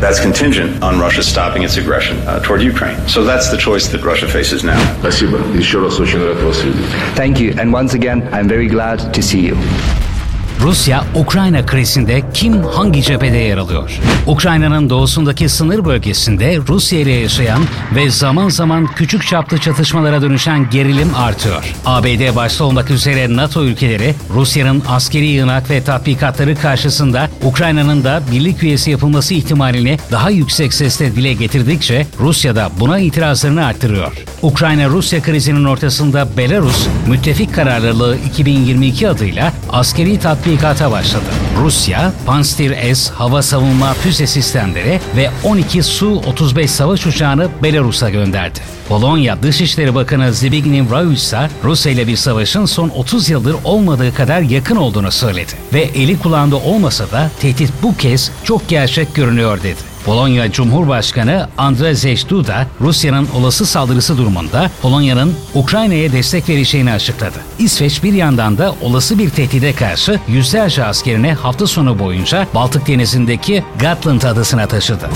That's contingent on Russia stopping its aggression uh, toward Ukraine. So that's the choice that Russia faces now. Спасибо. Еще раз очень рад вас видеть. Thank you, and once again, I'm very glad to see you. Rusya, Ukrayna krizinde kim hangi cephede yer alıyor? Ukrayna'nın doğusundaki sınır bölgesinde Rusya ile yaşayan ve zaman zaman küçük çaplı çatışmalara dönüşen gerilim artıyor. ABD başta olmak üzere NATO ülkeleri Rusya'nın askeri yığınak ve tatbikatları karşısında Ukrayna'nın da birlik üyesi yapılması ihtimalini daha yüksek sesle dile getirdikçe Rusya da buna itirazlarını arttırıyor. Ukrayna-Rusya krizinin ortasında Belarus, müttefik kararlılığı 2022 adıyla askeri tatbikata başladı. Rusya, Panstir-S hava savunma füze sistemleri ve 12 Su-35 savaş uçağını Belarus'a gönderdi. Polonya Dışişleri Bakanı Zbigniew Rau ise Rusya ile bir savaşın son 30 yıldır olmadığı kadar yakın olduğunu söyledi. Ve eli kulağında olmasa da tehdit bu kez çok gerçek görünüyor dedi. Polonya Cumhurbaşkanı Andrzej Duda, Rusya'nın olası saldırısı durumunda Polonya'nın Ukrayna'ya destek vereceğini açıkladı. İsveç bir yandan da olası bir tehdide karşı yüzlerce askerini hafta sonu boyunca Baltık Denizi'ndeki Gotland adasına taşıdı.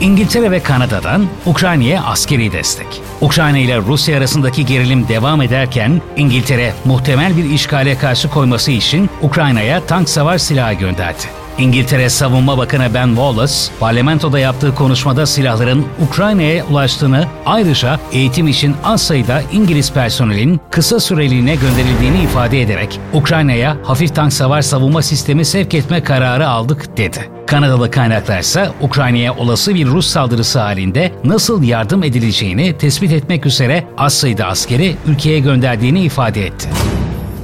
İngiltere ve Kanada'dan Ukrayna'ya askeri destek. Ukrayna ile Rusya arasındaki gerilim devam ederken İngiltere muhtemel bir işgale karşı koyması için Ukrayna'ya tank savar silahı gönderdi. İngiltere Savunma Bakanı Ben Wallace, parlamentoda yaptığı konuşmada silahların Ukrayna'ya ulaştığını, ayrıca eğitim için az sayıda İngiliz personelin kısa süreliğine gönderildiğini ifade ederek Ukrayna'ya hafif tank savar savunma sistemi sevk etme kararı aldık dedi. Kanadalı kaynaklar ise Ukrayna'ya olası bir Rus saldırısı halinde nasıl yardım edileceğini tespit etmek üzere az sayıda askeri ülkeye gönderdiğini ifade etti.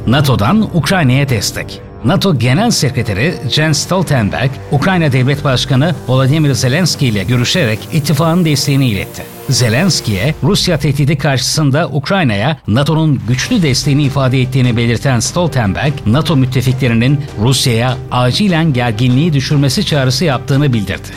NATO'dan Ukrayna'ya destek. NATO Genel Sekreteri Jens Stoltenberg, Ukrayna Devlet Başkanı Volodymyr Zelenski ile görüşerek ittifakın desteğini iletti. Zelenski'ye Rusya tehdidi karşısında Ukrayna'ya NATO'nun güçlü desteğini ifade ettiğini belirten Stoltenberg, NATO müttefiklerinin Rusya'ya acilen gerginliği düşürmesi çağrısı yaptığını bildirdi.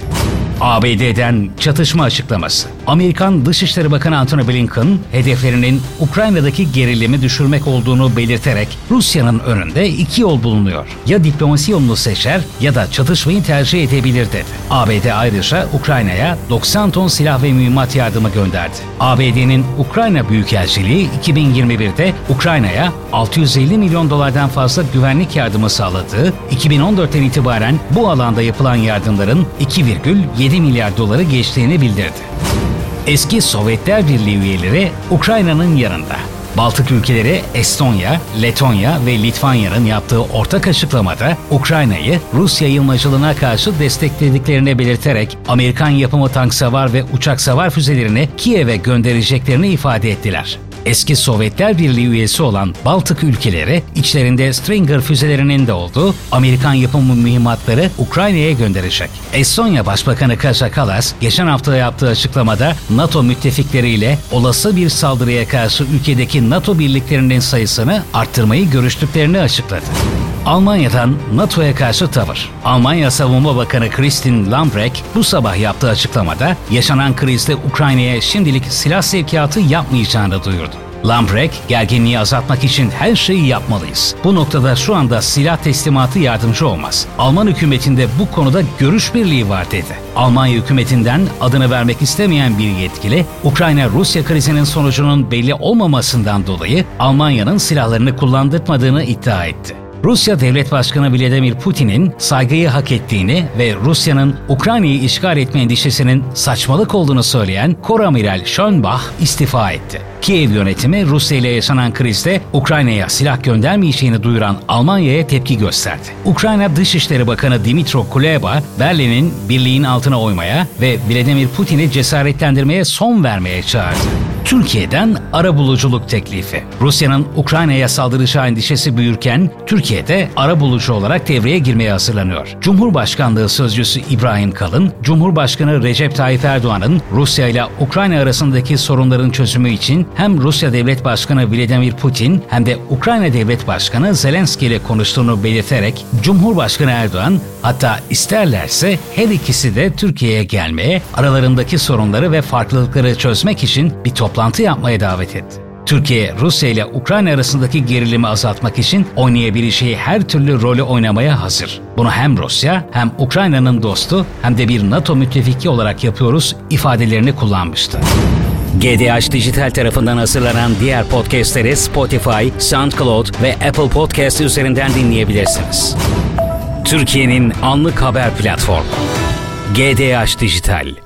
ABD'den çatışma açıklaması. Amerikan Dışişleri Bakanı Antony Blinken, hedeflerinin Ukrayna'daki gerilimi düşürmek olduğunu belirterek Rusya'nın önünde iki yol bulunuyor. Ya diplomasi yolunu seçer ya da çatışmayı tercih edebilir dedi. ABD ayrıca Ukrayna'ya 90 ton silah ve mühimmat yardımı gönderdi. ABD'nin Ukrayna Büyükelçiliği 2021'de Ukrayna'ya 650 milyon dolardan fazla güvenlik yardımı sağladığı, 2014'ten itibaren bu alanda yapılan yardımların 2,7 milyar doları geçtiğini bildirdi. Eski Sovyetler Birliği üyeleri Ukrayna'nın yanında. Baltık ülkeleri Estonya, Letonya ve Litvanya'nın yaptığı ortak açıklamada Ukrayna'yı Rus yayılmacılığına karşı desteklediklerini belirterek Amerikan yapımı tank savar ve uçak savar füzelerini Kiev'e göndereceklerini ifade ettiler. Eski Sovyetler Birliği üyesi olan Baltık ülkeleri içlerinde Stinger füzelerinin de olduğu Amerikan yapımı mühimmatları Ukrayna'ya gönderecek. Estonya Başbakanı Kaja Kallas geçen hafta yaptığı açıklamada NATO müttefikleriyle olası bir saldırıya karşı ülkedeki NATO birliklerinin sayısını arttırmayı görüştüklerini açıkladı. Almanya'dan NATO'ya karşı tavır. Almanya Savunma Bakanı Christine Lambrecht bu sabah yaptığı açıklamada yaşanan krizde Ukrayna'ya şimdilik silah sevkiyatı yapmayacağını duyurdu. Lambrecht, gerginliği azaltmak için her şeyi yapmalıyız. Bu noktada şu anda silah teslimatı yardımcı olmaz. Alman hükümetinde bu konuda görüş birliği var dedi. Almanya hükümetinden adını vermek istemeyen bir yetkili, Ukrayna-Rusya krizinin sonucunun belli olmamasından dolayı Almanya'nın silahlarını kullandırmadığını iddia etti. Rusya Devlet Başkanı Vladimir Putin'in saygıyı hak ettiğini ve Rusya'nın Ukrayna'yı işgal etme endişesinin saçmalık olduğunu söyleyen Koramiral Schönbach istifa etti. Kiev yönetimi Rusya ile yaşanan krizde Ukrayna'ya silah göndermeyeceğini duyuran Almanya'ya tepki gösterdi. Ukrayna Dışişleri Bakanı Dimitro Kuleba, Berlin'in birliğin altına oymaya ve Vladimir Putin'i cesaretlendirmeye son vermeye çağırdı. Türkiye'den ara buluculuk teklifi. Rusya'nın Ukrayna'ya saldıracağı endişesi büyürken Türkiye'de ara bulucu olarak devreye girmeye hazırlanıyor. Cumhurbaşkanlığı Sözcüsü İbrahim Kalın, Cumhurbaşkanı Recep Tayyip Erdoğan'ın Rusya ile Ukrayna arasındaki sorunların çözümü için hem Rusya Devlet Başkanı Vladimir Putin hem de Ukrayna Devlet Başkanı Zelenski ile konuştuğunu belirterek Cumhurbaşkanı Erdoğan hatta isterlerse her ikisi de Türkiye'ye gelmeye, aralarındaki sorunları ve farklılıkları çözmek için bir toplantı yapmaya davet etti. Türkiye, Rusya ile Ukrayna arasındaki gerilimi azaltmak için oynayabileceği her türlü rolü oynamaya hazır. Bunu hem Rusya hem Ukrayna'nın dostu hem de bir NATO müttefiki olarak yapıyoruz ifadelerini kullanmıştı. GDH Dijital tarafından hazırlanan diğer podcastleri Spotify, SoundCloud ve Apple Podcast üzerinden dinleyebilirsiniz. Türkiye'nin anlık haber platformu GDH Dijital.